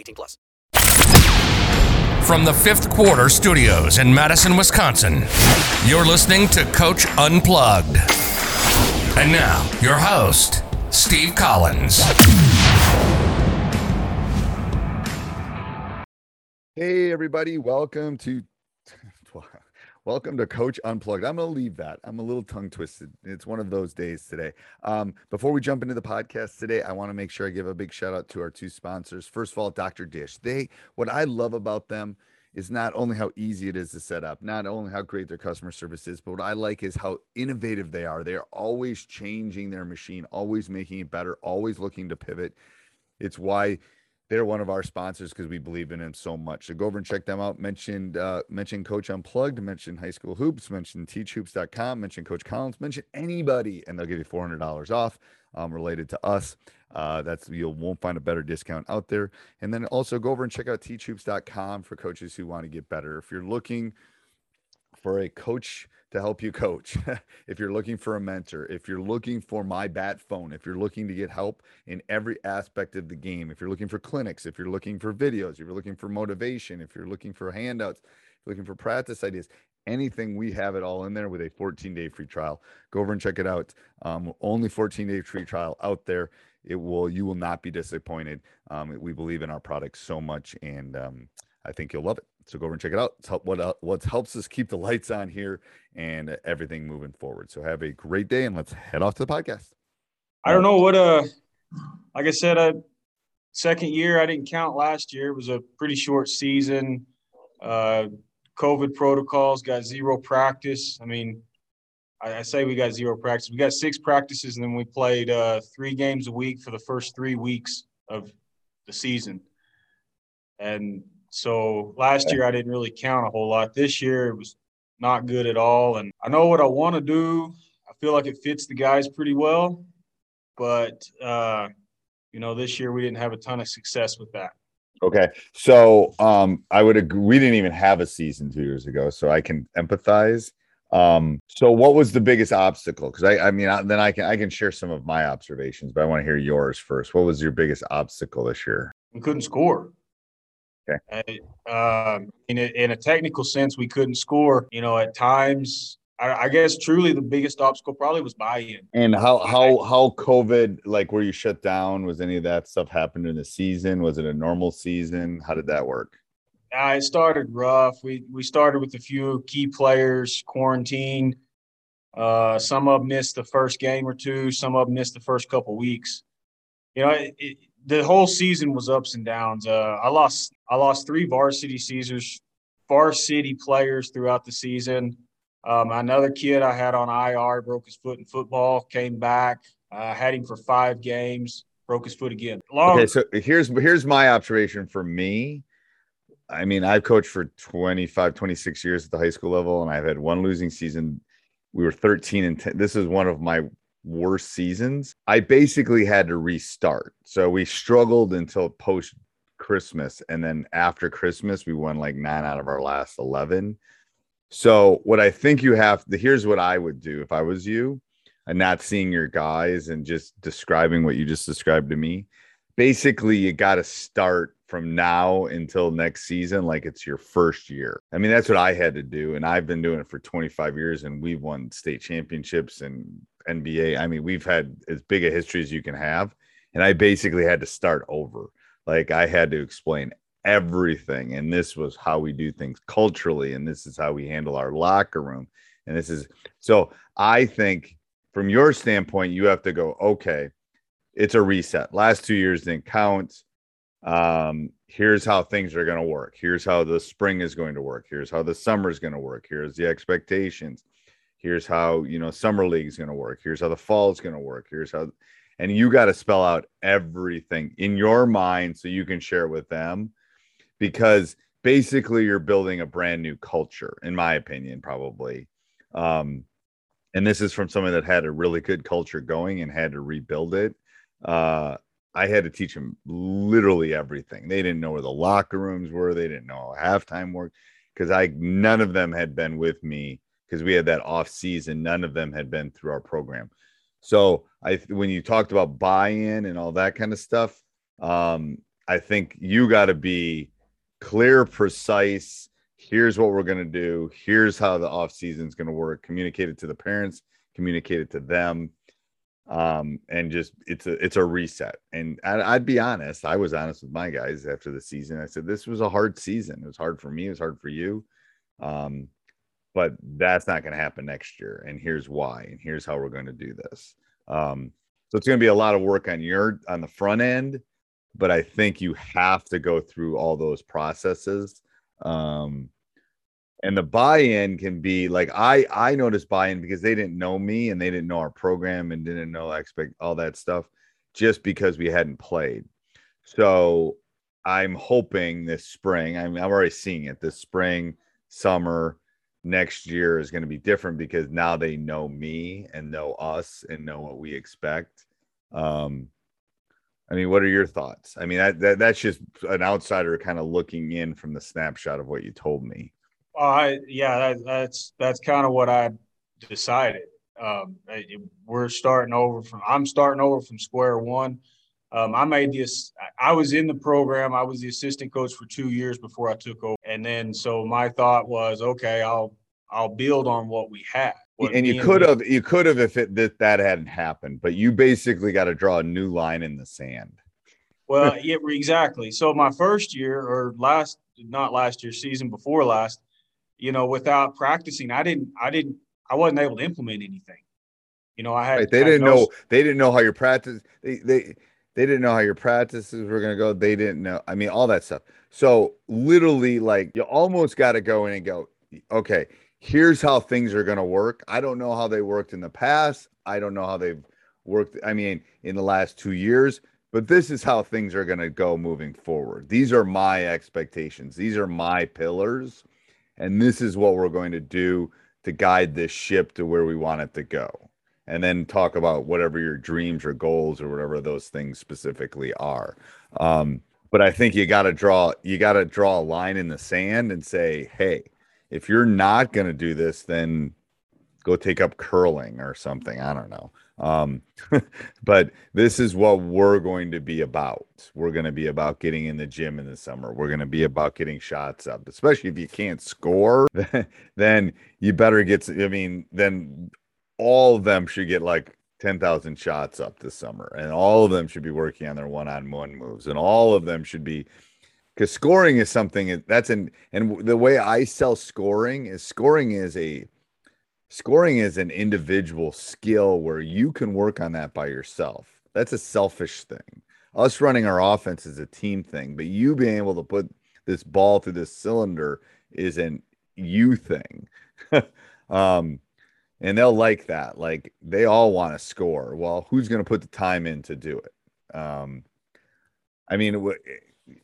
18 plus. From the fifth quarter studios in Madison, Wisconsin, you're listening to Coach Unplugged. And now, your host, Steve Collins. Hey, everybody. Welcome to. Welcome to Coach Unplugged. I'm going to leave that. I'm a little tongue twisted. It's one of those days today. Um, before we jump into the podcast today, I want to make sure I give a big shout out to our two sponsors. First of all, Dr. Dish. They, what I love about them is not only how easy it is to set up, not only how great their customer service is, but what I like is how innovative they are. They're always changing their machine, always making it better, always looking to pivot. It's why they're one of our sponsors because we believe in them so much. So go over and check them out. Mentioned uh, mention Coach Unplugged, mention High School Hoops, mention teachhoops.com, mention Coach Collins, mention anybody, and they'll give you four hundred dollars off um, related to us. Uh, that's you won't find a better discount out there. And then also go over and check out teachhoops.com for coaches who want to get better. If you're looking for a coach to help you coach. if you're looking for a mentor, if you're looking for my bat phone, if you're looking to get help in every aspect of the game, if you're looking for clinics, if you're looking for videos, if you're looking for motivation, if you're looking for handouts, if you're looking for practice ideas, anything, we have it all in there with a 14 day free trial. Go over and check it out. Um, only 14 day free trial out there. It will, you will not be disappointed. Um, we believe in our product so much and um, I think you'll love it. So go over and check it out. It's help, what, what helps us keep the lights on here and everything moving forward. So have a great day and let's head off to the podcast. I don't know what, uh, like I said, uh, second year, I didn't count last year. It was a pretty short season. Uh, COVID protocols, got zero practice. I mean, I, I, say we got zero practice. We got six practices, and then we played uh, three games a week for the first three weeks of the season. And so last year I didn't really count a whole lot. This year it was not good at all. And I know what I want to do. I feel like it fits the guys pretty well. But, uh, you know, this year we didn't have a ton of success with that. Okay. So um, I would agree. We didn't even have a season two years ago. So I can empathize. Um, so what was the biggest obstacle? Because I, I mean, I, then I can I can share some of my observations, but I want to hear yours first. What was your biggest obstacle this year? We couldn't score. Okay. Um, in, a, in a technical sense, we couldn't score. You know, at times, I, I guess truly the biggest obstacle probably was buy-in. And how how how COVID like were you shut down? Was any of that stuff happened in the season? Was it a normal season? How did that work? Uh, it started rough. We we started with a few key players quarantined. Uh, some of them missed the first game or two. Some of them missed the first couple weeks. You know, it, it, the whole season was ups and downs. Uh, I lost I lost three varsity Caesars, varsity players throughout the season. Um, another kid I had on IR broke his foot in football, came back. Uh, had him for five games, broke his foot again. Long- okay, so here's here's my observation for me. I mean, I've coached for 25, 26 years at the high school level, and I've had one losing season. We were 13 and 10. This is one of my worst seasons, I basically had to restart. So we struggled until post Christmas, and then after Christmas, we won like nine out of our last eleven. So what I think you have to here's what I would do if I was you, and not seeing your guys and just describing what you just described to me. Basically, you got to start from now until next season like it's your first year. I mean, that's what I had to do. And I've been doing it for 25 years and we've won state championships and NBA. I mean, we've had as big a history as you can have. And I basically had to start over. Like I had to explain everything. And this was how we do things culturally. And this is how we handle our locker room. And this is so I think from your standpoint, you have to go, okay, it's a reset. Last two years didn't count um, here's how things are going to work. Here's how the spring is going to work. Here's how the summer is going to work. Here's the expectations. Here's how, you know, summer league is going to work. Here's how the fall is going to work. Here's how, and you got to spell out everything in your mind so you can share it with them because basically you're building a brand new culture, in my opinion, probably. Um, and this is from someone that had a really good culture going and had to rebuild it. Uh, I had to teach them literally everything. They didn't know where the locker rooms were. They didn't know how halftime worked because I none of them had been with me because we had that off season. None of them had been through our program. So I when you talked about buy-in and all that kind of stuff, um, I think you got to be clear, precise. Here's what we're going to do. Here's how the off season is going to work. Communicate it to the parents. Communicate it to them um, and just it's a it's a reset. And I, would be honest, I was honest with my guys after the season. I said this was a hard season. It was hard for me. It was hard for you. Um, but that's not going to happen next year. And here's why. And here's how we're going to do this. Um, so it's going to be a lot of work on your on the front end, but I think you have to go through all those processes. Um, and the buy-in can be like i i noticed buy-in because they didn't know me and they didn't know our program and didn't know expect all that stuff just because we hadn't played so i'm hoping this spring I'm, i'm already seeing it this spring summer next year is going to be different because now they know me and know us and know what we expect um I mean, what are your thoughts? I mean, that, that that's just an outsider kind of looking in from the snapshot of what you told me. Uh, yeah, that, that's that's kind of what I decided. Um, we're starting over from. I'm starting over from square one. Um, I made this. I was in the program. I was the assistant coach for two years before I took over, and then so my thought was, okay, I'll I'll build on what we had. What and you could have you could have if it that, that hadn't happened, but you basically got to draw a new line in the sand. Well, yeah, exactly. So my first year or last, not last year, season before last, you know, without practicing, I didn't, I didn't, I wasn't able to implement anything. You know, I had. Right. They didn't no, know. They didn't know how your practice. They they they didn't know how your practices were going to go. They didn't know. I mean, all that stuff. So literally, like you almost got to go in and go. Okay, here's how things are going to work. I don't know how they worked in the past. I don't know how they've worked. I mean, in the last two years. But this is how things are going to go moving forward. These are my expectations. These are my pillars and this is what we're going to do to guide this ship to where we want it to go and then talk about whatever your dreams or goals or whatever those things specifically are um, but i think you got to draw you got to draw a line in the sand and say hey if you're not going to do this then go take up curling or something i don't know um, but this is what we're going to be about. We're going to be about getting in the gym in the summer. We're going to be about getting shots up, especially if you can't score, then you better get, I mean, then all of them should get like 10,000 shots up this summer. And all of them should be working on their one on one moves. And all of them should be, because scoring is something that's an, and the way I sell scoring is scoring is a, scoring is an individual skill where you can work on that by yourself. That's a selfish thing. Us running our offense is a team thing, but you being able to put this ball through this cylinder is an you thing. um, and they'll like that. Like they all want to score. Well, who's going to put the time in to do it? Um, I mean,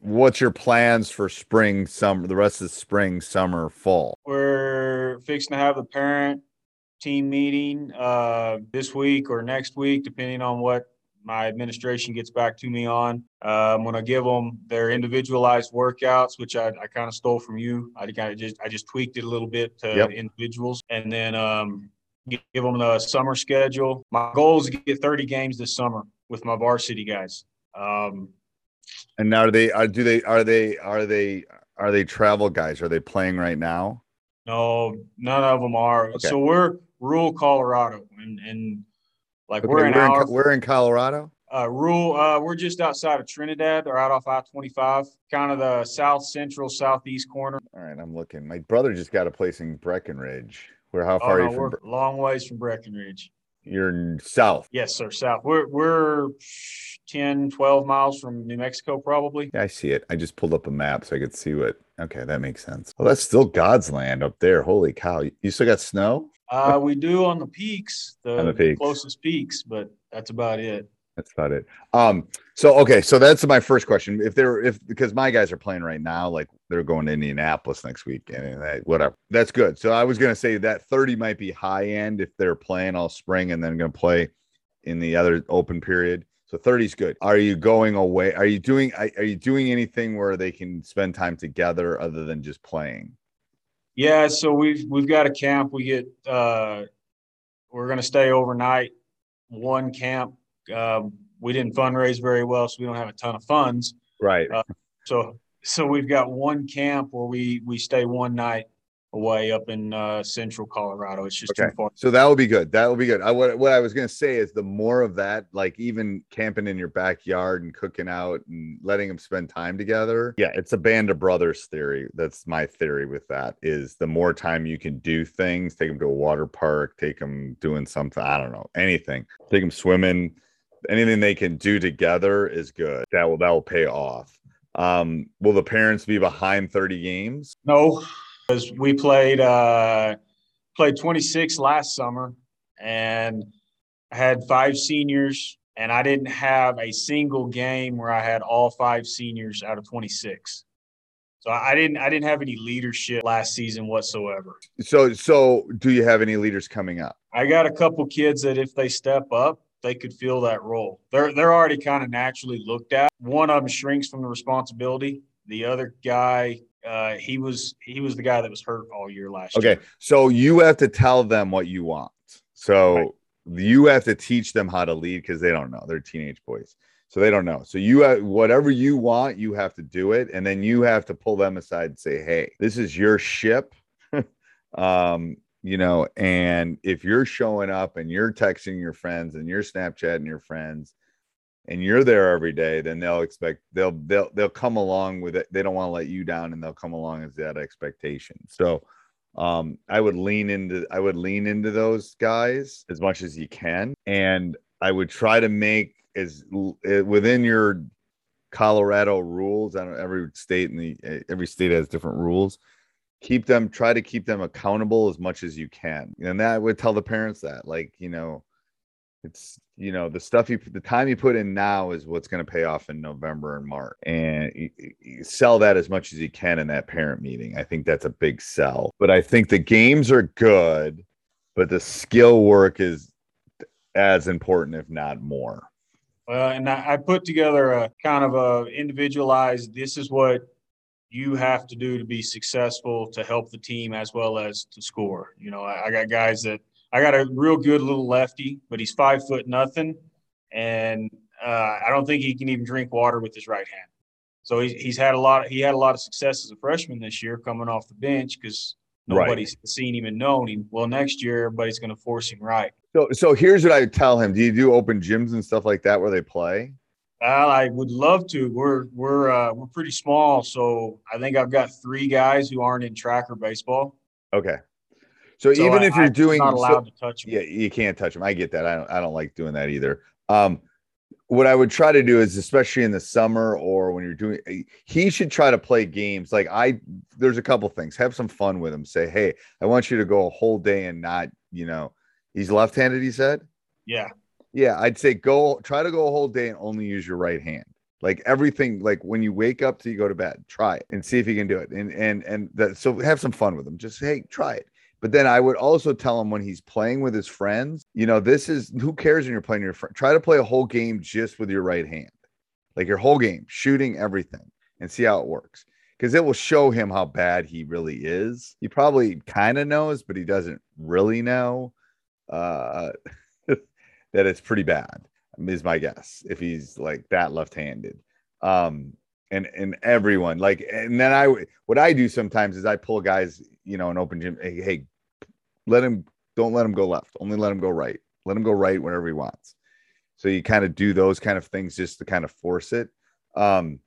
what's your plans for spring, summer, the rest of the spring, summer, fall? We're fixing to have a parent team meeting uh, this week or next week, depending on what my administration gets back to me on. Um, when I give them their individualized workouts, which I, I kind of stole from you, I kind of just I just tweaked it a little bit to Yep. individuals, and then um, give them the summer schedule. My goal is to get 30 games this summer with my varsity guys. Um, And now are they are do they are they are they are they travel guys? Are they playing right now? no, none of them are. Okay. So we're rural Colorado, and and like Okay, we're an we're, in, we're in Colorado. Uh, rural, uh, we're just outside of Trinidad or out off I 25, kind of the south central, southeast corner. All right, I'm looking. My brother just got a place in Breckenridge. How Oh, far no, are you from? long ways from Breckenridge. You're in south. Yes, sir. South. We're, we're 10, 12 miles from New Mexico, probably. Yeah, I see it. I just pulled up a map so I could see what. Okay, that makes sense. Well, that's still God's land up there. Holy cow! You- You still got snow? Uh, we do on the peaks, the, On the peaks. closest peaks, but that's about it. That's about it. Um, so okay, so that's my first question. If they're if because my guys are playing right now, like they're going to Indianapolis next week and whatever. That's good. So I was gonna say that 30 might be high end if they're playing all spring and then gonna play in the other open period. So 30 is good. Are you going away? Are you doing are are you doing anything where they can spend time together other than just playing? Yeah, so we've we've got a camp. We get uh, we're gonna stay overnight. One camp. Um, we didn't fundraise very well, so we don't have a ton of funds. Right. Uh, So so we've got one camp where we we stay one night away up in uh, central Colorado. It's just Okay. too far. So that will be good. That will be good. I what what I was gonna say is the more of that, like even camping in your backyard and cooking out and letting them spend time together. Yeah, it's a band of brothers theory. That's my theory with that. Is the more time you can do things, take them to a water park, take them doing something. I don't know anything. Take them swimming. Anything they can do together is good. That will that will pay off. Um, will the parents be behind 30 games? No, because we played uh, played 26 last summer, and I had five seniors, and I didn't have a single game where I had all five seniors out of 26. So I didn't I didn't have any leadership last season whatsoever. So so do you have any leaders coming up? I got a couple kids that if they step up, they could fill that role. They're they're already kind of naturally looked at. One of them shrinks from the responsibility. The other guy, uh, he was he was the guy that was hurt all year last year. Okay, so you have to tell them what you want. So Right. you have to teach them how to lead because they don't know. They're teenage boys, so they don't know. So you have whatever you want, you have to do it, and then you have to pull them aside and say, "Hey, this is your ship." um, you know, and if you're showing up and you're texting your friends and you're Snapchatting your friends and you're there every day, then they'll expect they'll they'll they'll come along with it. They don't want to let you down and they'll come along as that expectation. So um I would lean into I would lean into those guys as much as you can. And I would try to make as eh, within your Colorado rules. I don't every state in the eh, every state has different rules keep them try to keep them accountable as much as you can and that would tell the parents that like you know it's you know the stuff you the time you put in now is what's going to pay off in november and march and you, you sell that as much as you can in that parent meeting i think that's a big sell but i think the games are good but the skill work is as important if not more Well, and I, I put together a kind of a individualized. This is what you have to do to be successful to help the team as well as to score. You know, I, I got guys that I got a real good little lefty, but he's five foot nothing, and uh, I don't think he can even drink water with his right hand. So he's, he's had a lot. he had a lot of success as a freshman this year, coming off the bench because Right. nobody's seen him and known him. Well, next year everybody's going to force him right. so so here's what i tell him do you do open gyms and stuff like that where they play Well, I would love to. We're we're uh, we're pretty small, so I think I've got three guys who aren't in tracker baseball. okay. So, So even I- if you're I'm doing not so- to touch them. yeah you can't touch them i get that. I don't i don't like doing that either. Um what i would try to do is especially in the summer or when you're doing eh, he should try to play games. Like i there's a couple things. Have some fun with him. Say hey i want you to go a whole day and not you know he's left-handed he said? Yeah, yeah i'd say go try to go a whole day and only use your right hand like everything like when you wake up till you go to bed try it and see if you can do it and and and that so have some fun with them just hey try it But then I would also tell him when he's playing with his friends, you know, this is who cares when you're playing your friend. Try to play a whole game just with your right hand, like your whole game, shooting everything, and see how it works. Because it will show him how bad he really is. He probably kind of knows, but he doesn't really know uh, that it's pretty bad. Is my guess if he's like that left-handed. Um, and and everyone like and then i what i do sometimes is i pull guys you know an open gym hey, hey let him don't let him go left only let him go right let him go right whenever he wants so you kind of do those kind of things just to kind of force it um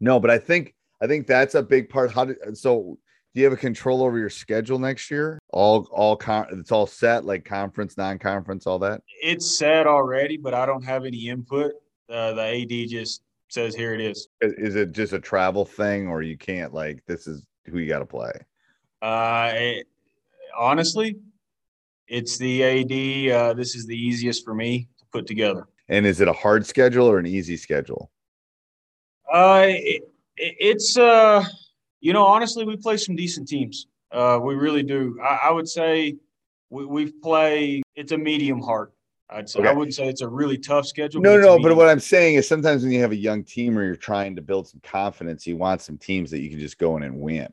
no but i think i think that's a big part how do so do you have a control over your schedule next year all all con it's all set like conference non-conference all that It's set already, but I don't have any input. Uh, the AD just says here it is. is it just a travel thing or you can't like this is who you got to play Uh, it- honestly, it's the AD. Uh, this is the easiest for me to put together. and is it a hard schedule or an easy schedule Uh, it, it- it's uh, you know, honestly, we play some decent teams. Uh, we really do. I, I would say we we play. It's a medium hard. I'd say I wouldn't say it's a really tough schedule. No, it's a no, but what I'm saying is sometimes when you have a young team or you're trying to build some confidence, you want some teams that you can just go in and win.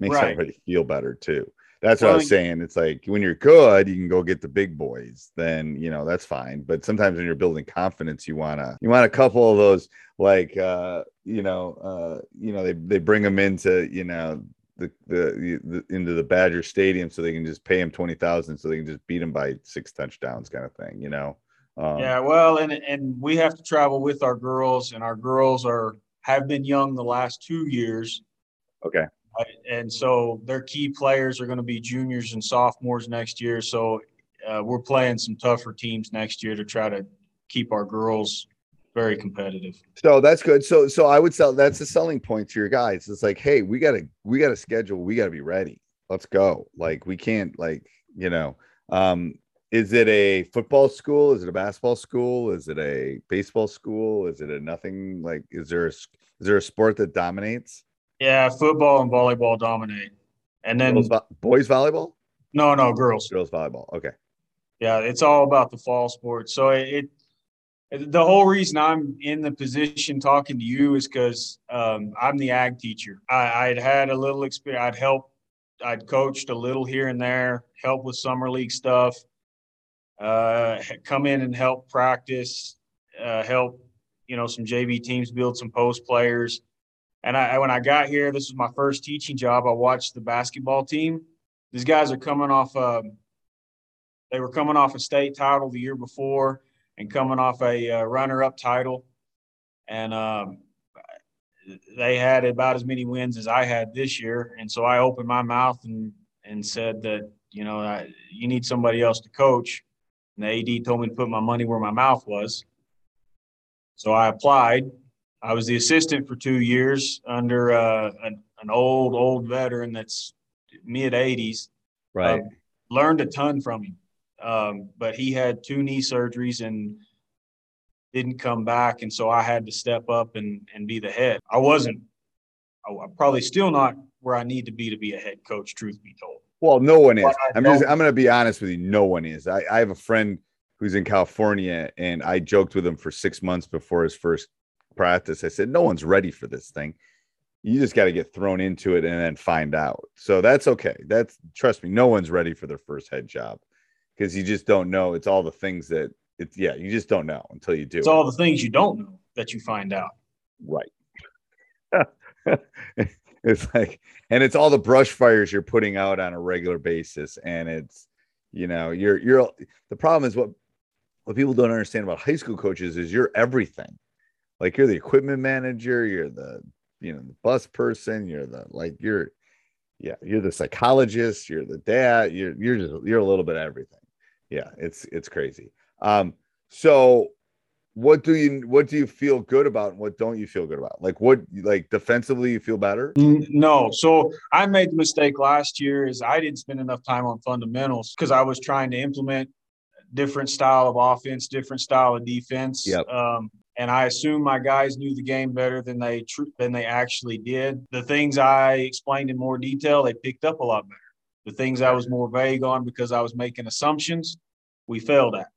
Makes Right. everybody feel better too. That's what I was saying. It's like when you're good, you can go get the big boys. Then you know that's fine. But sometimes when you're building confidence, you wanna you want a couple of those like uh you know uh you know they they bring them into you know the the, the into the Badger Stadium so they can just pay him twenty thousand so they can just beat him by six touchdowns kind of thing. You know. Um, Yeah, well, and and we have to travel with our girls, and our girls are have been young the last two years, Okay. And so their key players are going to be juniors and sophomores next year. So uh, we're playing some tougher teams next year to try to keep our girls very competitive. So that's good. So so I would sell that's a selling point to your guys. It's like, hey, we gotta we gotta schedule, we gotta be ready. Let's go. Like we can't like, you know, um, is it a football school? Is it a basketball school? Is it a baseball school? Is it a nothing like is there a is there a sport that dominates? Yeah, football and volleyball dominate, and then Girls vo- boys volleyball? no, no, girls. Girls volleyball. Okay. Yeah, it's all about the fall sports. So it, it the whole reason I'm in the position talking to you is because um, I'm the ag teacher. I, I'd had a little experience. I'd helped. I'd coached a little here and there, help with summer league stuff. Uh, come in and help practice, uh, help you know some JV teams build some post players. And I when I got here, this was my first teaching job. I watched the basketball team. These guys are coming off. Um, they were coming off a state title the year before and coming off a uh, runner-up title, and um, they had about as many wins as I had this year. And so I opened my mouth and and said that you know I, you need somebody else to coach. And the AD told me to put my money where my mouth was. So I applied. I was the assistant for two years under uh, an, an old old veteran that's mid 80s Right. Um, learned a ton from him. Um, but he had two knee surgeries and didn't come back. And so I had to step up and, and be the head. I wasn't, I- I'm probably still not where I need to be to be a head coach, truth be told. Well, no one is. But I'm just I'm gonna be honest with you. No one is. I, I have a friend who's in California and I joked with him for six months before his first practice. I said, No one's ready for this thing. You just got to get thrown into it and then find out. So that's okay. That's trust me, no one's ready for their first head job because you just don't know. It's all the things that it's yeah, you just don't know until you do. It's it. all the things you don't know that you find out. Right. it's like, and it's all the brush fires you're putting out on a regular basis. And it's, you know, you're, you're, the problem is what, what people don't understand about high school coaches is you're everything. Like you're the equipment manager, you're the, you know, the bus person, you're the, like, you're, yeah, you're the psychologist, you're the dad, you're, you're just, you're a little bit of everything. Yeah. It's, it's crazy. Um, so what do you what do you feel good about and what don't you feel good about like what like defensively you feel better No. So I made the mistake last year is I didn't spend enough time on fundamentals because I was trying to implement different style of offense, different style of defense. Yep. Um, and I assume my guys knew the game better than they tr- than they actually did. The things I explained in more detail, they picked up a lot better. The things I was more vague on because I was making assumptions, we failed at.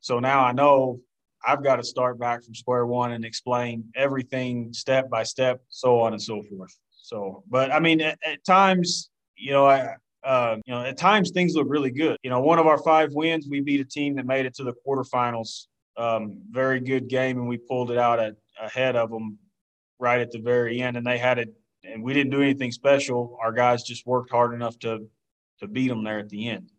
So now I know I've got to start back from square one and explain everything step by step, so on and so forth. So, but I mean, at, at times, you know, I, uh, you know, at times things look really good. You know, one of our five wins, we beat a team that made it to the quarterfinals. Um, very good game, and we pulled it out at, ahead of them right at the very end. And they had it, and we didn't do anything special. Our guys just worked hard enough to to beat them there at the end,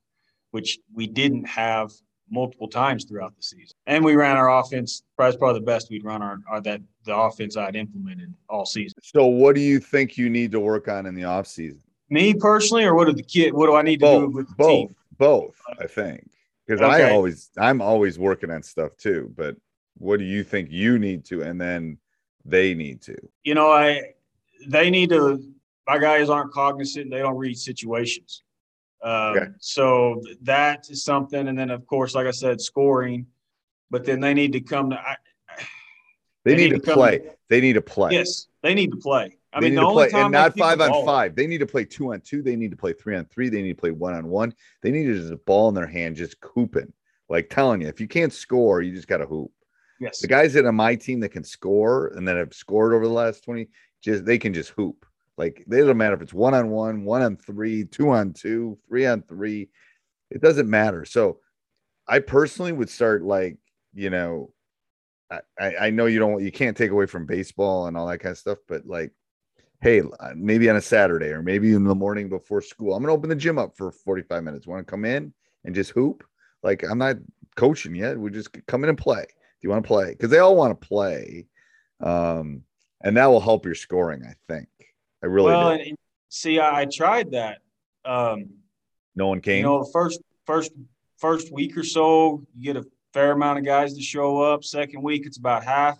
which we didn't have multiple times throughout the season. And we ran our offense. Probably probably the best we'd run our, our that the offense I'd implemented all season. So, what do you think you need to work on in the off season? Me personally, or what do the kid? What do I need to Both, do with the both, team? both. I think because I always, I'm always working on stuff too. But what do you think you need to, and then they need to? You know, I they need to. My guys aren't cognizant. They don't read situations. Um, Okay. So that is something. And then, of course, like I said, scoring. But then they need to come to. I, They, They need, need to to play. They need to play. yes, they need to play. I They mean, the only play, time and not five on ball- five. They need to play two on two. They need to play three on three. They need to play one on one. They need to just ball in their hand, just hooping. Like telling you, if you can't score, you just got to hoop. Yes. The guys that on my team that can score and that have scored over the last 20, just they can just hoop. Like it doesn't matter if it's one on one, one on three, two on two, three on three. It doesn't matter. So I personally would start like, you know, I I know you don't you can't take away from baseball and all that kind of stuff, but like, hey, uh, maybe on a Saturday or maybe in the morning before school, I'm gonna open the gym up for 45 minutes. Want to come in and just hoop? Like I'm not coaching yet. We just come in and play. Do you want to play? Because they all want to play. Um, and that will help your scoring, I think. I really well, do. and, and see, I, I tried that. Um, No one came. you know, first first first week or so, you get a fair amount of guys to show up. Second week, it's about half.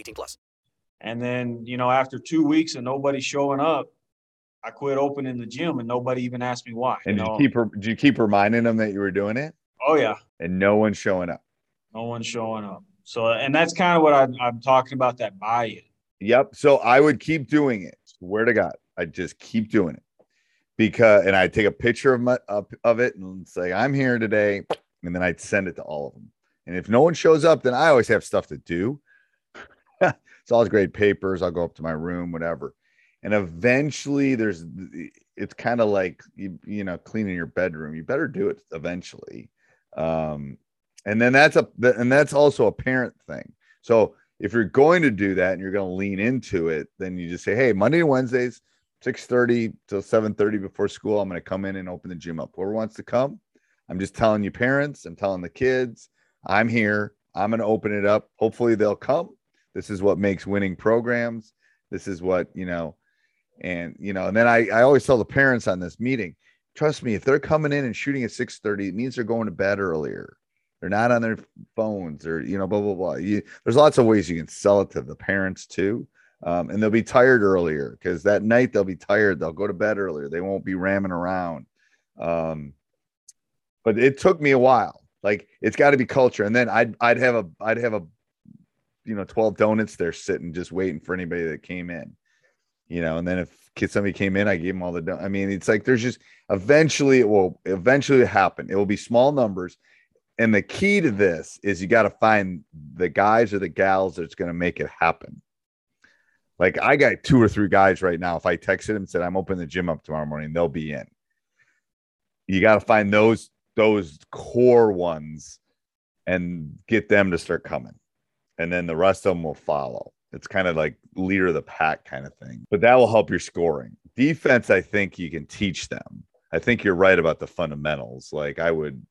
18 plus. And then, you know, after two weeks and nobody showing up, I quit opening the gym and nobody even asked me why. and you did you keep did you keep reminding them that you were doing it? oh yeah, And no one's showing up. no one's showing up. So, and that's kind of what I, I'm talking about that buy-in. Yep. So I would keep doing it. Swear to God, I just keep doing it because, and I take a picture of my of, of it and say I'm here today, and then I'd send it to all of them. And if no one shows up, then I always have stuff to do. It's always grade papers. I'll go up to my room, whatever. And eventually, there's it's kind of like you you know cleaning your bedroom. You better do it eventually. Um, and then that's a and that's also a parent thing. So if you're going to do that and you're going to lean into it, then you just say, hey, Monday and Wednesdays, 6:30 till 7:30 before school, I'm going to come in and open the gym up. Whoever wants to come, I'm just telling you parents, I'm telling the kids, I'm here. I'm going to open it up. Hopefully they'll come. This is what makes winning programs. This is what, you know, and you know, and then I, I always tell the parents on this meeting, trust me, if they're coming in and shooting at 6:30, it means they're going to bed earlier. They're not on their phones or you know, blah blah blah. You, there's lots of ways you can sell it to the parents too. Um, and they'll be tired earlier because that night they'll be tired. They'll go to bed earlier. They won't be ramming around. Um, but it took me a while. Like it's got to be culture. And then I'd I'd have a I'd have a you know 12 donuts there sitting just waiting for anybody that came in. You know, and then if somebody came in, I gave them all the. don- I mean, it's like there's just eventually it will eventually happen. It will be small numbers, and the key to this is you got to find the guys or the gals that's going to make it happen. Like I got two or three guys right now. If I texted them and said I'm opening the gym up tomorrow morning, they'll be in. You got to find those those core ones and get them to start coming, and then the rest of them will follow. It's kind of like leader of the pack kind of thing, but that will help your scoring. Defense, I think you can teach them. I think you're right about the fundamentals. Like I would,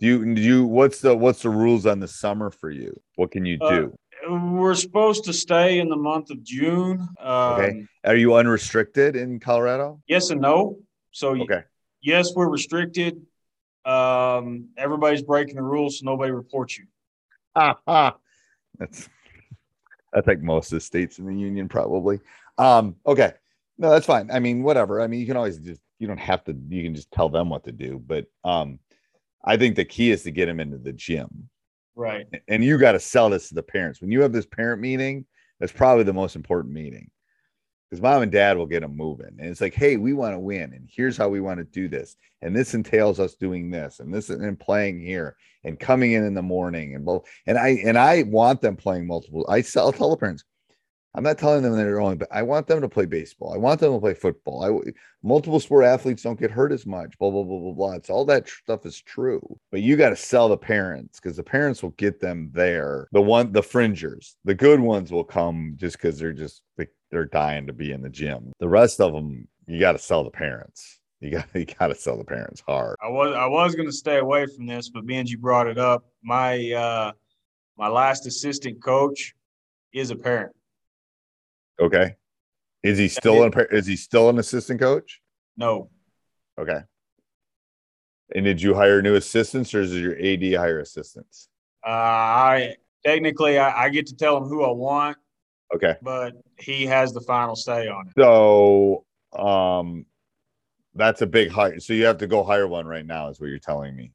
do you do you what's the what's the rules on the summer for you? What can you Uh, do? We're supposed to stay in the month of June. Um, Okay. Are you unrestricted in Colorado? Yes and no. So Okay. yes, we're restricted. Um, everybody's breaking the rules, so nobody reports you. that's I think most of the states in the union, probably. Um, okay. No, that's fine. I mean, whatever. I mean, you can always just you don't have to, you can just tell them what to do. But um, I think the key is to get them into the gym. Right. And you got to sell this to the parents. When you have this parent meeting, that's probably the most important meeting because mom and dad will get them moving. And it's like, hey, we want to win, and here's how we want to do this. And this entails us doing this, and this and playing here, and coming in in the morning, and both. And I and I want them playing multiple. I sell tell the parents, I'm not telling them they're wrong, but I want them to play baseball. I want them to play football. I multiple sport athletes don't get hurt as much. Blah blah blah blah blah. It's all that stuff is true, but you got to sell the parents because the parents will get them there. The one, the fringers, the good ones will come just because they're just they're dying to be in the gym. The rest of them, you got to sell the parents. You got you got to sell the parents hard. I was I was going to stay away from this, but being you brought it up, my uh my last assistant coach is a parent. Okay. Is he still an is he still an assistant coach? No. Okay. And did you hire new assistants or is your AD hire assistants? Uh, I technically I, I get to tell them who I want. Okay. But he has the final say on it. So um that's a big hire. So you have to go hire one right now, is what you're telling me.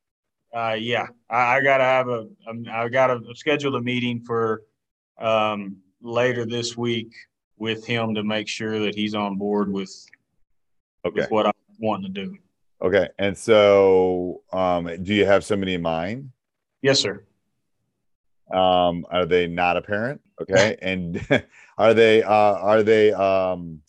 Uh yeah. I, I gotta have a um, I gotta schedule a meeting for um later this week with him to make sure that he's on board with, okay. with what I'm wanting to do. Okay. And so, um, do you have somebody in mind? Yes, sir. Um, are they not a parent? Okay. and are they, uh, are they, um,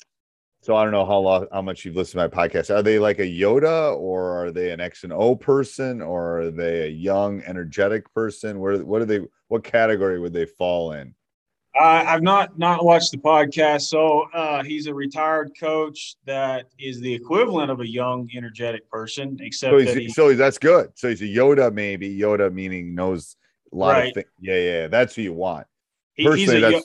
so I don't know how long, how much you've listened to my podcast. Are they like a Yoda or are they an X and O person or are they a young, energetic person? Where, what are they, what category would they fall in? Uh, I've not not watched the podcast. So uh, he's a retired coach that is the equivalent of a young, energetic person, except so, that he, so that's good. So he's a Yoda, maybe Yoda meaning knows a lot right. of things. Yeah, yeah, that's who you want. He, he's a,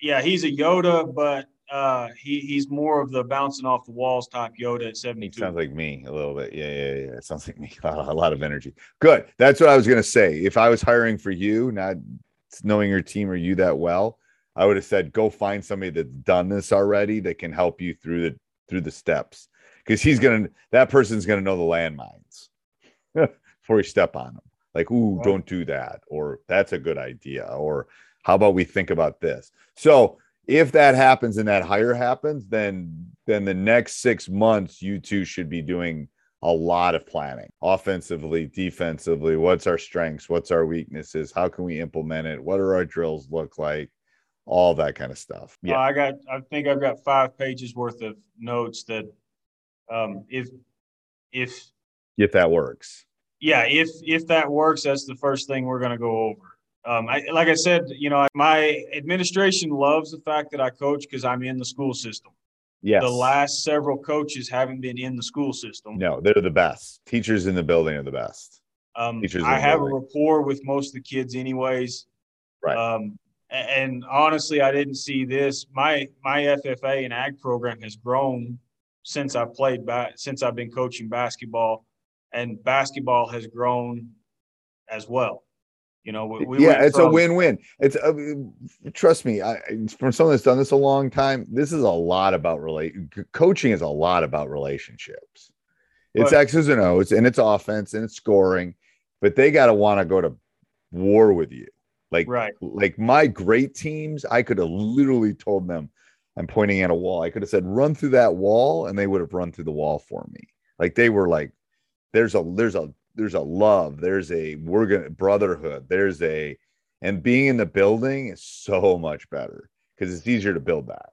yeah, he's a Yoda, but uh, he he's more of the bouncing off the walls type Yoda at 72. Sounds like me a little bit. Yeah, yeah, yeah. It sounds like me. a lot of energy. Good. That's what I was gonna say. If I was hiring for you, not knowing your team or you that well, I would have said go find somebody that's done this already that can help you through the through the steps because he's gonna that person's gonna know the landmines before you step on them. Like, ooh, don't do that, or that's a good idea, or how about we think about this? So if that happens and that hire happens, then then the next six months you two should be doing a lot of planning offensively, defensively. What's our strengths? What's our weaknesses? How can we implement it? What are our drills look like? All that kind of stuff. Yeah, uh, I got. I think I've got five pages worth of notes that, um, if, if, if that works. Yeah, if if that works, that's the first thing we're going to go over. Um, I, like I said, you know, my administration loves the fact that I coach because I'm in the school system. Yes. The last several coaches haven't been in the school system. No, they're the best. Teachers in the building are the best. Um, Teachers I have building. a rapport with most of the kids, anyways. Right. Um, and honestly, I didn't see this. My my FFA and ag program has grown since I played ba- since I've been coaching basketball, and basketball has grown as well. You know, we, we yeah, it's from, a win-win. It's uh, trust me, I, from someone that's done this a long time, this is a lot about relate. Coaching is a lot about relationships. It's but, X's and O's, and it's offense and it's scoring, but they got to want to go to war with you. Like, right. like my great teams, I could have literally told them, I'm pointing at a wall. I could have said, run through that wall, and they would have run through the wall for me. Like they were like, there's a there's a there's a love there's a we're gonna brotherhood there's a and being in the building is so much better because it's easier to build that.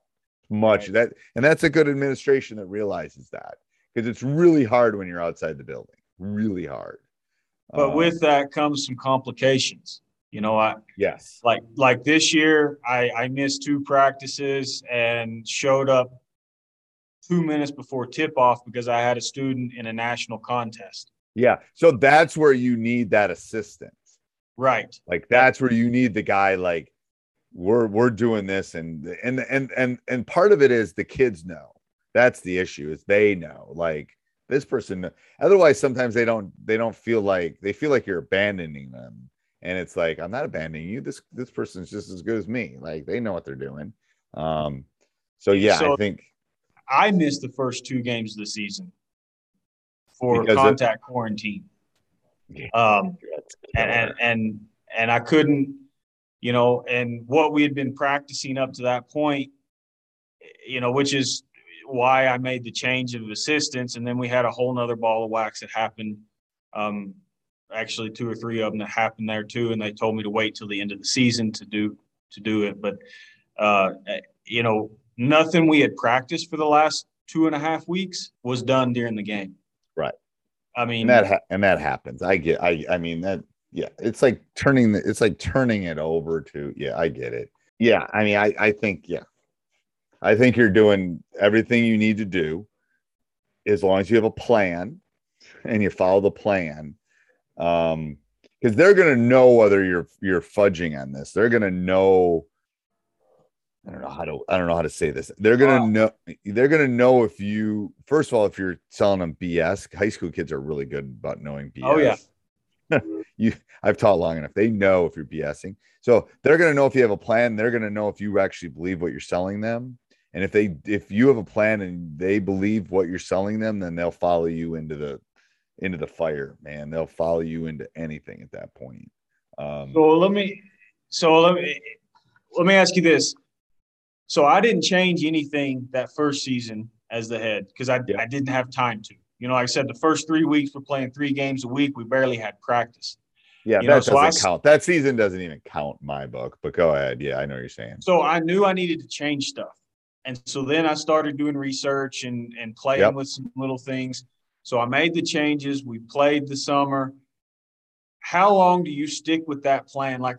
Much right. that and that's a good administration that realizes that because it's really hard when you're outside the building really hard. But um, with that comes some complications you know i yes. like like this year i i missed two practices and showed up two minutes before tip off because i had a student in a national contest yeah. So that's where you need that assistance. Right. Like that's where you need the guy like we're we're doing this and and and and and part of it is the kids know. That's the issue is they know. Like this person otherwise sometimes they don't they don't feel like they feel like you're abandoning them and it's like i'm not abandoning you this this person's just as good as me like they know what they're doing um so yeah So- i think I missed the first two games of the season for Because of- contact quarantine. Um, and, and and and I couldn't, you know, and what we had been practicing up to that point, you know, which is why I made the change of assistants, and then we had a whole nother ball of wax that happened. Um, actually, two or three of them that happened there too, and they told me to wait till the end of the season to do to do it. But uh, you know, nothing we had practiced for the last two and a half weeks was done during the game. Right. I mean, and that ha- and that happens. I get i i mean that yeah it's like turning the it's like turning it over to yeah i get it. Yeah i mean i i think yeah. I think you're doing everything you need to do as long as you have a plan and you follow the plan. Um because they're going to know whether you're you're fudging on this. They're going to know I don't know how to I don't know how to say this. They're gonna Wow. know they're gonna know if you first of all if you're selling them BS. High school kids are really good about knowing BS. Oh, yeah. you I've taught long enough. They know if you're BSing. So they're gonna know if you have a plan. They're gonna know if you actually believe what you're selling them. And if they if you have a plan and they believe what you're selling them, then they'll follow you into the into the fire, man. They'll follow you into anything at that point. Um So let me, so let me, let me ask you this. So I didn't change anything that first season as the head because I, Yeah. I didn't have time to. You know, like I said, the first three weeks we're playing three games a week. We barely had practice. yeah, you that know, doesn't s- count. That season doesn't even count my book, but go ahead. Yeah, I know what you're saying. So I knew I needed to change stuff. And so then I started doing research and, and playing Yep. with some little things. So I made the changes. We played the summer. How long do you stick with that plan? Like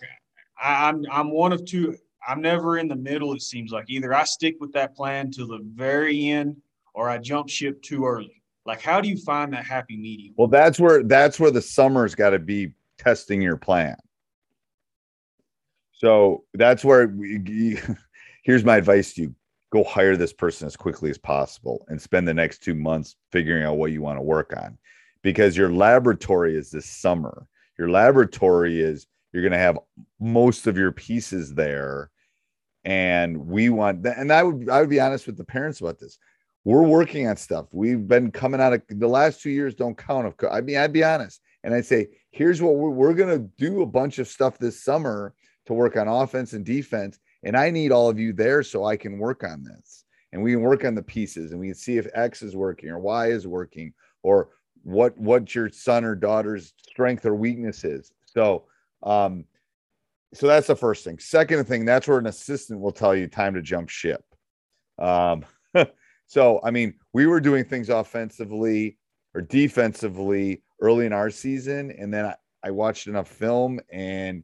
I, I'm I'm one of two. I'm never in the middle, it seems like. Either I stick with that plan to the very end or I jump ship too early. Like how do you find that happy medium? Well, that's where that's where the summer's got to be testing your plan. So that's where we, here's my advice to you: go hire this person as quickly as possible and spend the next two months figuring out what you want to work on, because your laboratory is this summer. Your laboratory is you're going to have most of your pieces there, and we want that. And I would I would be honest with the parents about this we're working on stuff. We've been coming out of the last two years don't count. Of I mean, I'd be honest, and I'd say, here's what we're we're gonna do a bunch of stuff this summer to work on offense and defense, and I need all of you there so I can work on this, and we can work on the pieces, and we can see if X is working or Y is working, or what what your son or daughter's strength or weakness is. So, um, so that's the first thing. Second thing, that's where an assistant will tell you time to jump ship. Um, so, I mean, we were doing things offensively or defensively early in our season, and then I, I watched enough film and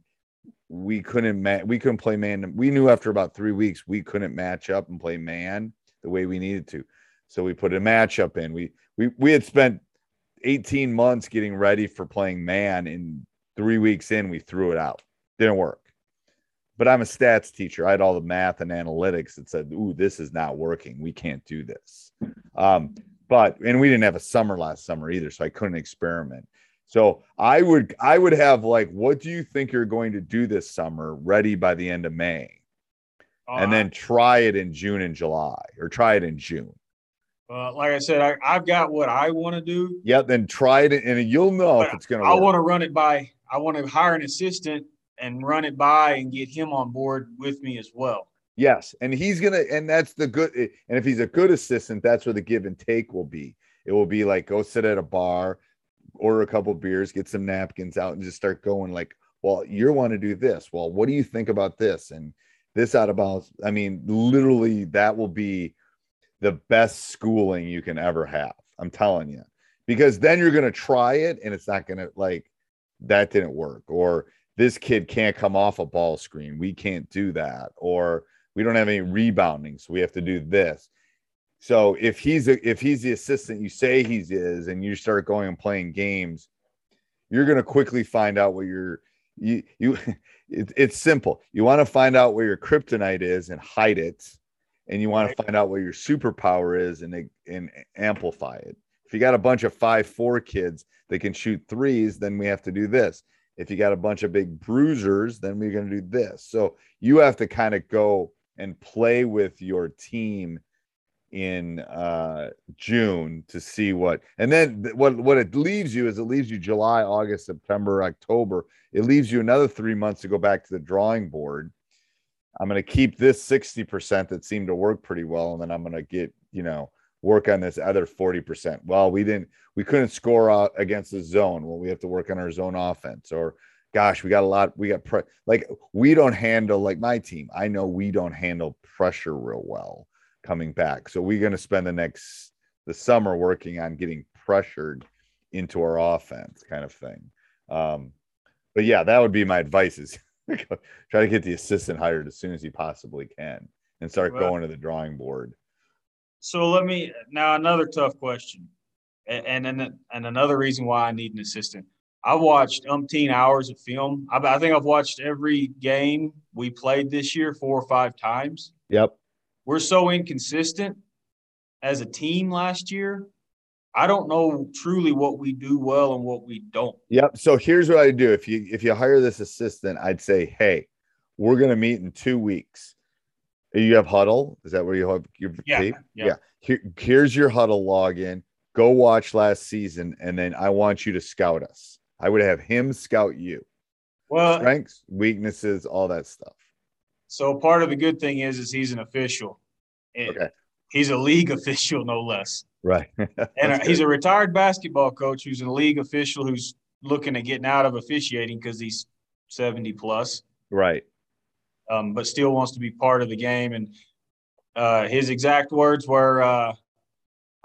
we couldn't ma- we couldn't play man. We knew after about three weeks we couldn't match up and play man the way we needed to. So we put a matchup in. We we we had spent 18 months getting ready for playing man, and three weeks in we threw it out. Didn't work but I'm a stats teacher. I had all the math and analytics that said, "Ooh, this is not working. We can't do this." Um, but and we didn't have a summer last summer either, so I couldn't experiment. So I would I would have like, what do you think you're going to do this summer, ready by the end of May, and then try it in June and July, or try it in June. uh, like I said, I, I've got what I want to do. Yeah, then try it, and you'll know if it's going to I want to run it by. I want to hire an assistant and run it by and get him on board with me as well. Yes, and he's gonna, and that's the good. And if he's a good assistant, that's where the give and take will be. It will be like go sit at a bar, order a couple beers, get some napkins out, and just start going. Like, well, you want to do this. Well, what do you think about this? And this out of bounds. I mean, literally, that will be the best schooling you can ever have. I'm telling you, because then you're gonna try it, and it's not gonna like that didn't work, or this kid can't come off a ball screen. We can't do that, or we don't have any rebounding, so we have to do this. So if he's a, if he's the assistant you say he's is, and you start going and playing games, you're going to quickly find out what your you you. It, it's simple. You want to find out where your kryptonite is and hide it, and you want to find out what your superpower is and and amplify it. If you got a bunch of five four kids that can shoot threes, then we have to do this. If you got a bunch of big bruisers, then we're going to do this. So you have to kind of go and play with your team in uh June to see what and then what what it leaves you is it leaves you July, August, September, October. It leaves you another 3 months to go back to the drawing board. I'm going to keep this 60% that seemed to work pretty well and then I'm going to get, you know, work on this other 40%. Well, we didn't we couldn't score out against the zone. Well, we have to work on our zone offense or gosh, we got a lot we got pre- like we don't handle like my team. I know we don't handle pressure real well coming back. So we're going to spend the next the summer working on getting pressured into our offense kind of thing. Um, but yeah, that would be my advice is try to get the assistant hired as soon as you possibly can and start Well- going to the drawing board. So let me now another tough question, and and and, another reason why I need an assistant. I watched umpteen hours of film. I, I think I've watched every game we played this year four or five times. Yep. We're so inconsistent as a team last year. I don't know truly what we do well and what we don't. Yep. So here's what I do. If you if you hire this assistant, I'd say, hey, we're gonna meet in two weeks. You have Hudl. Is that where you have your Yeah, tape? yeah. Here, here's your Hudl login. Go watch last season, and then I want you to scout us. I would have him scout you. Well, Strengths, weaknesses, all that stuff. so part of the good thing is, is he's an official. Okay. He's a league official, no less. Right. And uh, he's good. a retired basketball coach who's a league official who's looking at getting out of officiating because he's 70 plus, right. Um, but still wants to be part of the game. And uh, his exact words were, uh,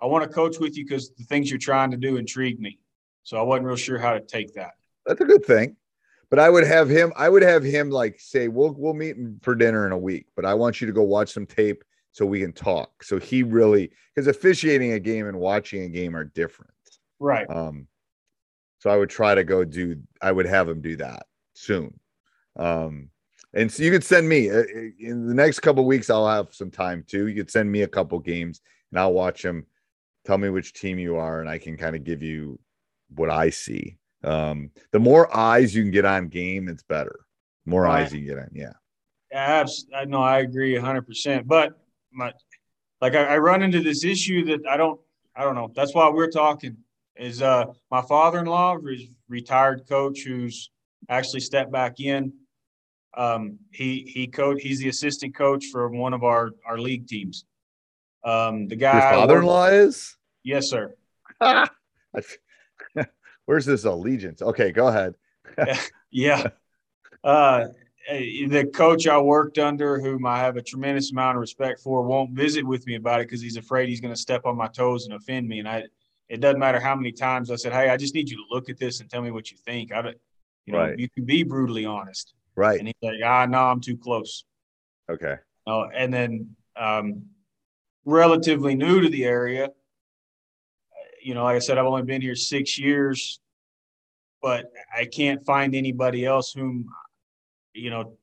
I want to coach with you because the things you're trying to do intrigue me. So I wasn't real sure how to take that. That's a good thing. But I would have him, I would have him like say, we'll we'll meet for dinner in a week, but I want you to go watch some tape so we can talk. So he really because officiating a game and watching a game are different. Right. Um, so I would try to go do. I would have him do that soon. Um, and so you could send me uh, in the next couple weeks. I'll have some time too. You could send me a couple games and I'll watch them. Tell me which team you are, and I can kind of give you what I see. Um, the more eyes you can get on game, it's better. More Right. eyes you can get on, yeah. I know I agree hundred percent, but my, like I, I run into this issue that I don't, I don't know. That's why we're talking is, uh, my father-in-law is retired coach who's actually stepped back in. Um, he, he coach, he's the assistant coach for one of our, our league teams. Um, the guy, Your father-in-law is. yes, sir. Where's this allegiance? Okay, go ahead. Yeah. Uh, the coach I worked under, whom I have a tremendous amount of respect for, won't visit with me about it because he's afraid he's going to step on my toes and offend me. And I, it doesn't matter how many times I said, "Hey, I just need you to look at this and tell me what you think." I, don't- you know, Right. you can be brutally honest. Right. And he's like, "Ah, no, I'm too close." Okay. Oh, and then um, relatively new to the area. You know, like I said, I've only been here six years, but I can't find anybody else whom, you know,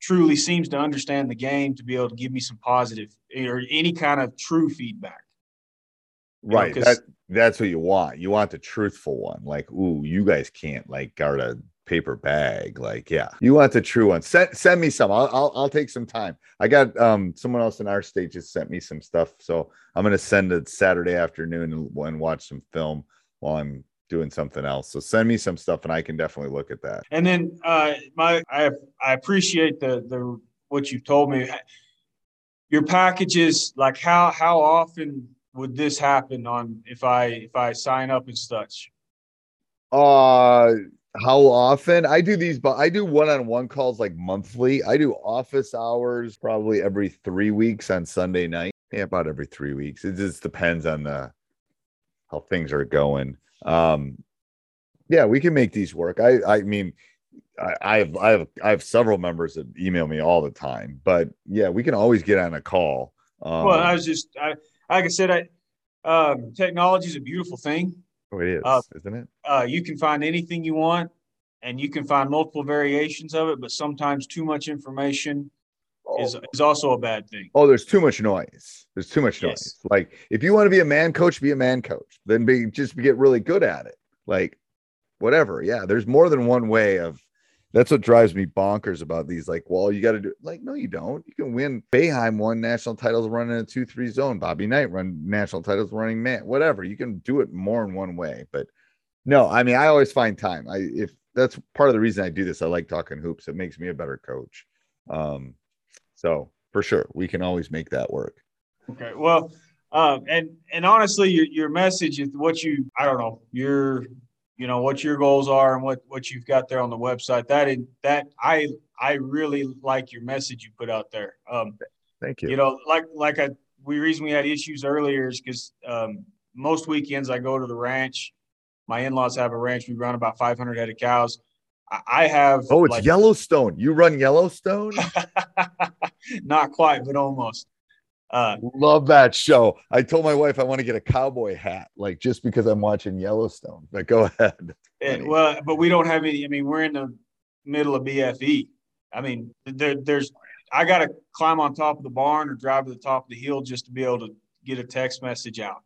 truly seems to understand the game to be able to give me some positive or any kind of true feedback. You know, that that's what you want. You want the truthful one. Like, ooh, you guys can't like guard a paper bag. Like, yeah. You want the true one. Send send me some. I'll I'll, I'll take some time. I got um someone else in our state just sent me some stuff. So I'm gonna send it Saturday afternoon and, and watch some film while I'm doing something else. So send me some stuff and I can definitely look at that. And then uh, my I I appreciate the the what you've told me. Your packages, like how how often would this happen on if I if I sign up and such? Uh how often I do these, but I do one-on-one calls like monthly. I do office hours probably every three weeks on Sunday night. Yeah, about every three weeks. It just depends on the how things are going. Um yeah, we can make these work. I I mean I, I have I have I have several members that email me all the time, but yeah, we can always get on a call. Um, well, I was just I like I said, I um, technology is a beautiful thing. Oh, it is, uh, isn't it? Uh, you can find anything you want, and you can find multiple variations of it. But sometimes too much information is is also a bad thing. Oh, there's too much noise. There's too much noise. Yes. Like if you want to be a man coach, be a man coach. Then be just get really good at it. Like whatever. Yeah, there's more than one way of that's what drives me bonkers about these. Like, well, you got to do like, no, you don't. You can win. Boeheim won national titles running a two-three zone. Bobby Knight run national titles running man. Whatever. You can do it more in one way. But no, I mean, I always find time. I if that's part of the reason I do this. I like talking hoops. It makes me a better coach. Um, so for sure, we can always make that work. Okay. Well, um, and and honestly, your your message is what you I don't know your you know what your goals are and what what you've got there on the website. That in that I I really like your message you put out there. Um, Thank you. you know, like like I we reason we had issues earlier is because um, most weekends I go to the ranch. My in-laws have a ranch. We run about 500 head of cows. I, I have oh, it's like- Yellowstone. You run Yellowstone? not quite, but almost. Uh, Love that show. I told my wife I want to get a cowboy hat, like just because I'm watching Yellowstone. But go ahead. and, well, but we don't have any. I mean, we're in the middle of BFE. I mean, there, there's. I got to climb on top of the barn or drive to the top of the hill just to be able to get a text message out.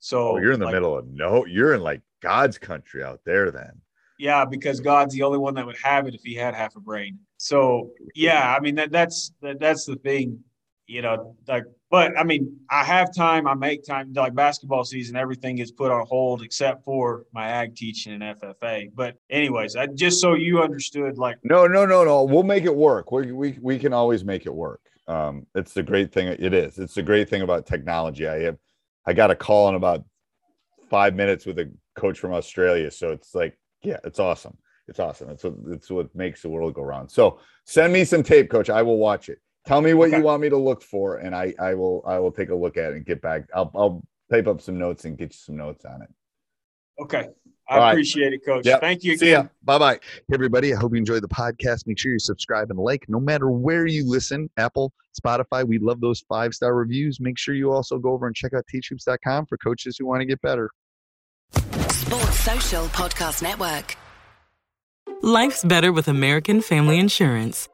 So Oh, you're in the like, middle of no, you're in like God's country out there then. Yeah, because God's the only one that would have it if he had half a brain. So yeah, I mean that that's that, that's the thing, you know. Like, but I mean, I have time. I make time. Like basketball season, everything is put on hold except for my ag teaching and FFA. But anyways, I, just so you understood, like No, no, no, no. We'll make it work. We we we can always make it work. Um, it's the great thing. It is. It's the great thing about technology. I have I got a call in about five minutes with a coach from Australia. So it's like, yeah, it's awesome. It's awesome. It's what it's what makes the world go round. So send me some tape, coach. I will watch it. Tell me what Okay. you want me to look for, and I I will I will take a look at it and get back. I'll I'll type up some notes and get you some notes on it. okay, I All right. appreciate it, Coach. Yep. Thank you See ya. Bye bye. Hey, everybody. I hope you enjoyed the podcast. Make sure you subscribe and like no matter where you listen Apple, Spotify. We love those five star reviews. Make sure you also go over and check out teachhoops.com for coaches who want to get better. Sports Social Podcast Network. Life's better with American Family Insurance